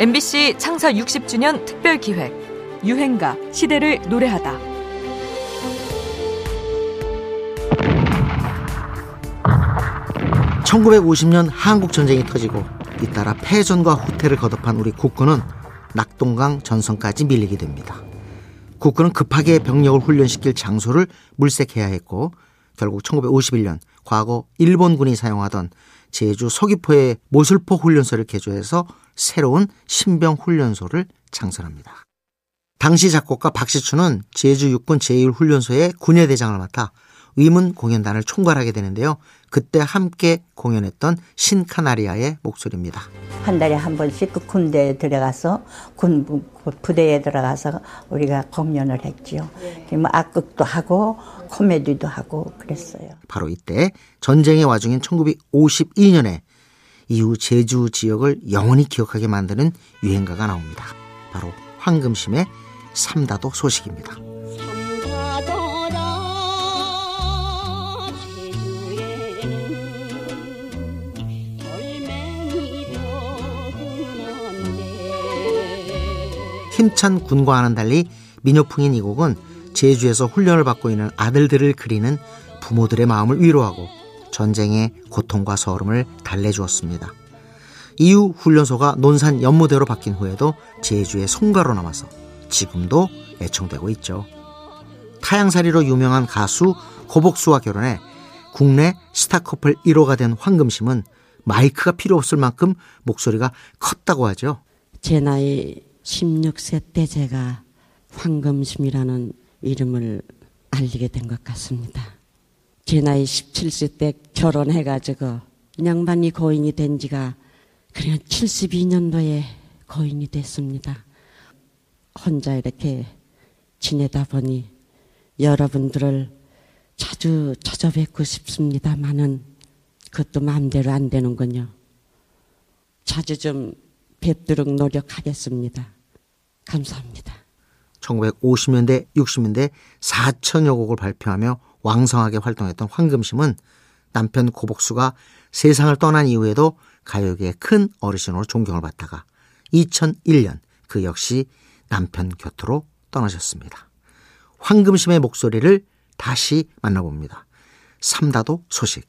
MBC 창사 60주년 특별 기획 유행가 시대를 노래하다. (1950년) 한국 전쟁이 터지고 잇따라 패전과 후퇴를 거듭한 우리 국군은 낙동강 전선까지 밀리게 됩니다. 국군은 급하게 병력을 훈련시킬 장소를 물색해야 했고 결국 1951년 과거 일본군이 사용하던 제주 서귀포의 모슬포 훈련소를 개조해서 새로운 신병 훈련소를 창설합니다. 당시 작곡가 박시춘은 제주 육군 제1훈련소의 군예대장을 맡아 위문 공연단을 총괄하게 되는데요. 그때 함께 공연했던 신카나리아의 목소리입니다. 한 달에 한 번씩 그 군대에 들어가서 군 부대에 들어가서 우리가 공연을 했지요. 뭐 악극도 하고 코미디도 하고 그랬어요. 바로 이때 전쟁의 와중인 1952년에 이후 제주 지역을 영원히 기억하게 만드는 유행가가 나옵니다. 바로 황금심의 삼다도 소식입니다. 힘찬 군과와는 달리 민요풍인 이 곡은 제주에서 훈련을 받고 있는 아들들을 그리는 부모들의 마음을 위로하고 전쟁의 고통과 서름을 달래주었습니다. 이후 훈련소가 논산 연무대로 바뀐 후에도 제주의 송가로 남아서 지금도 애청되고 있죠. 타양살이로 유명한 가수 고복수와 결혼해 국내 스타커플 1호가 된 황금심은 마이크가 필요 없을 만큼 목소리가 컸다고 하죠. 제 나이 16세 때 제가 황금심이라는 이름을 알리게 된 것 같습니다. 제 나이 17세 때 결혼해가지고 양반이 고인이 된 지가 그냥 72년도에 고인이 됐습니다. 혼자 이렇게 지내다 보니 여러분들을 자주 찾아뵙고 싶습니다만은 그것도 마음대로 안 되는군요. 자주 좀 뵙도록 노력하겠습니다. 감사합니다. 1950년대, 60년대 4천여 곡을 발표하며 왕성하게 활동했던 황금심은 남편 고복수가 세상을 떠난 이후에도 가요계의 큰 어르신으로 존경을 받다가 2001년 그 역시 남편 곁으로 떠나셨습니다. 황금심의 목소리를 다시 만나봅니다. 삼다도 소식.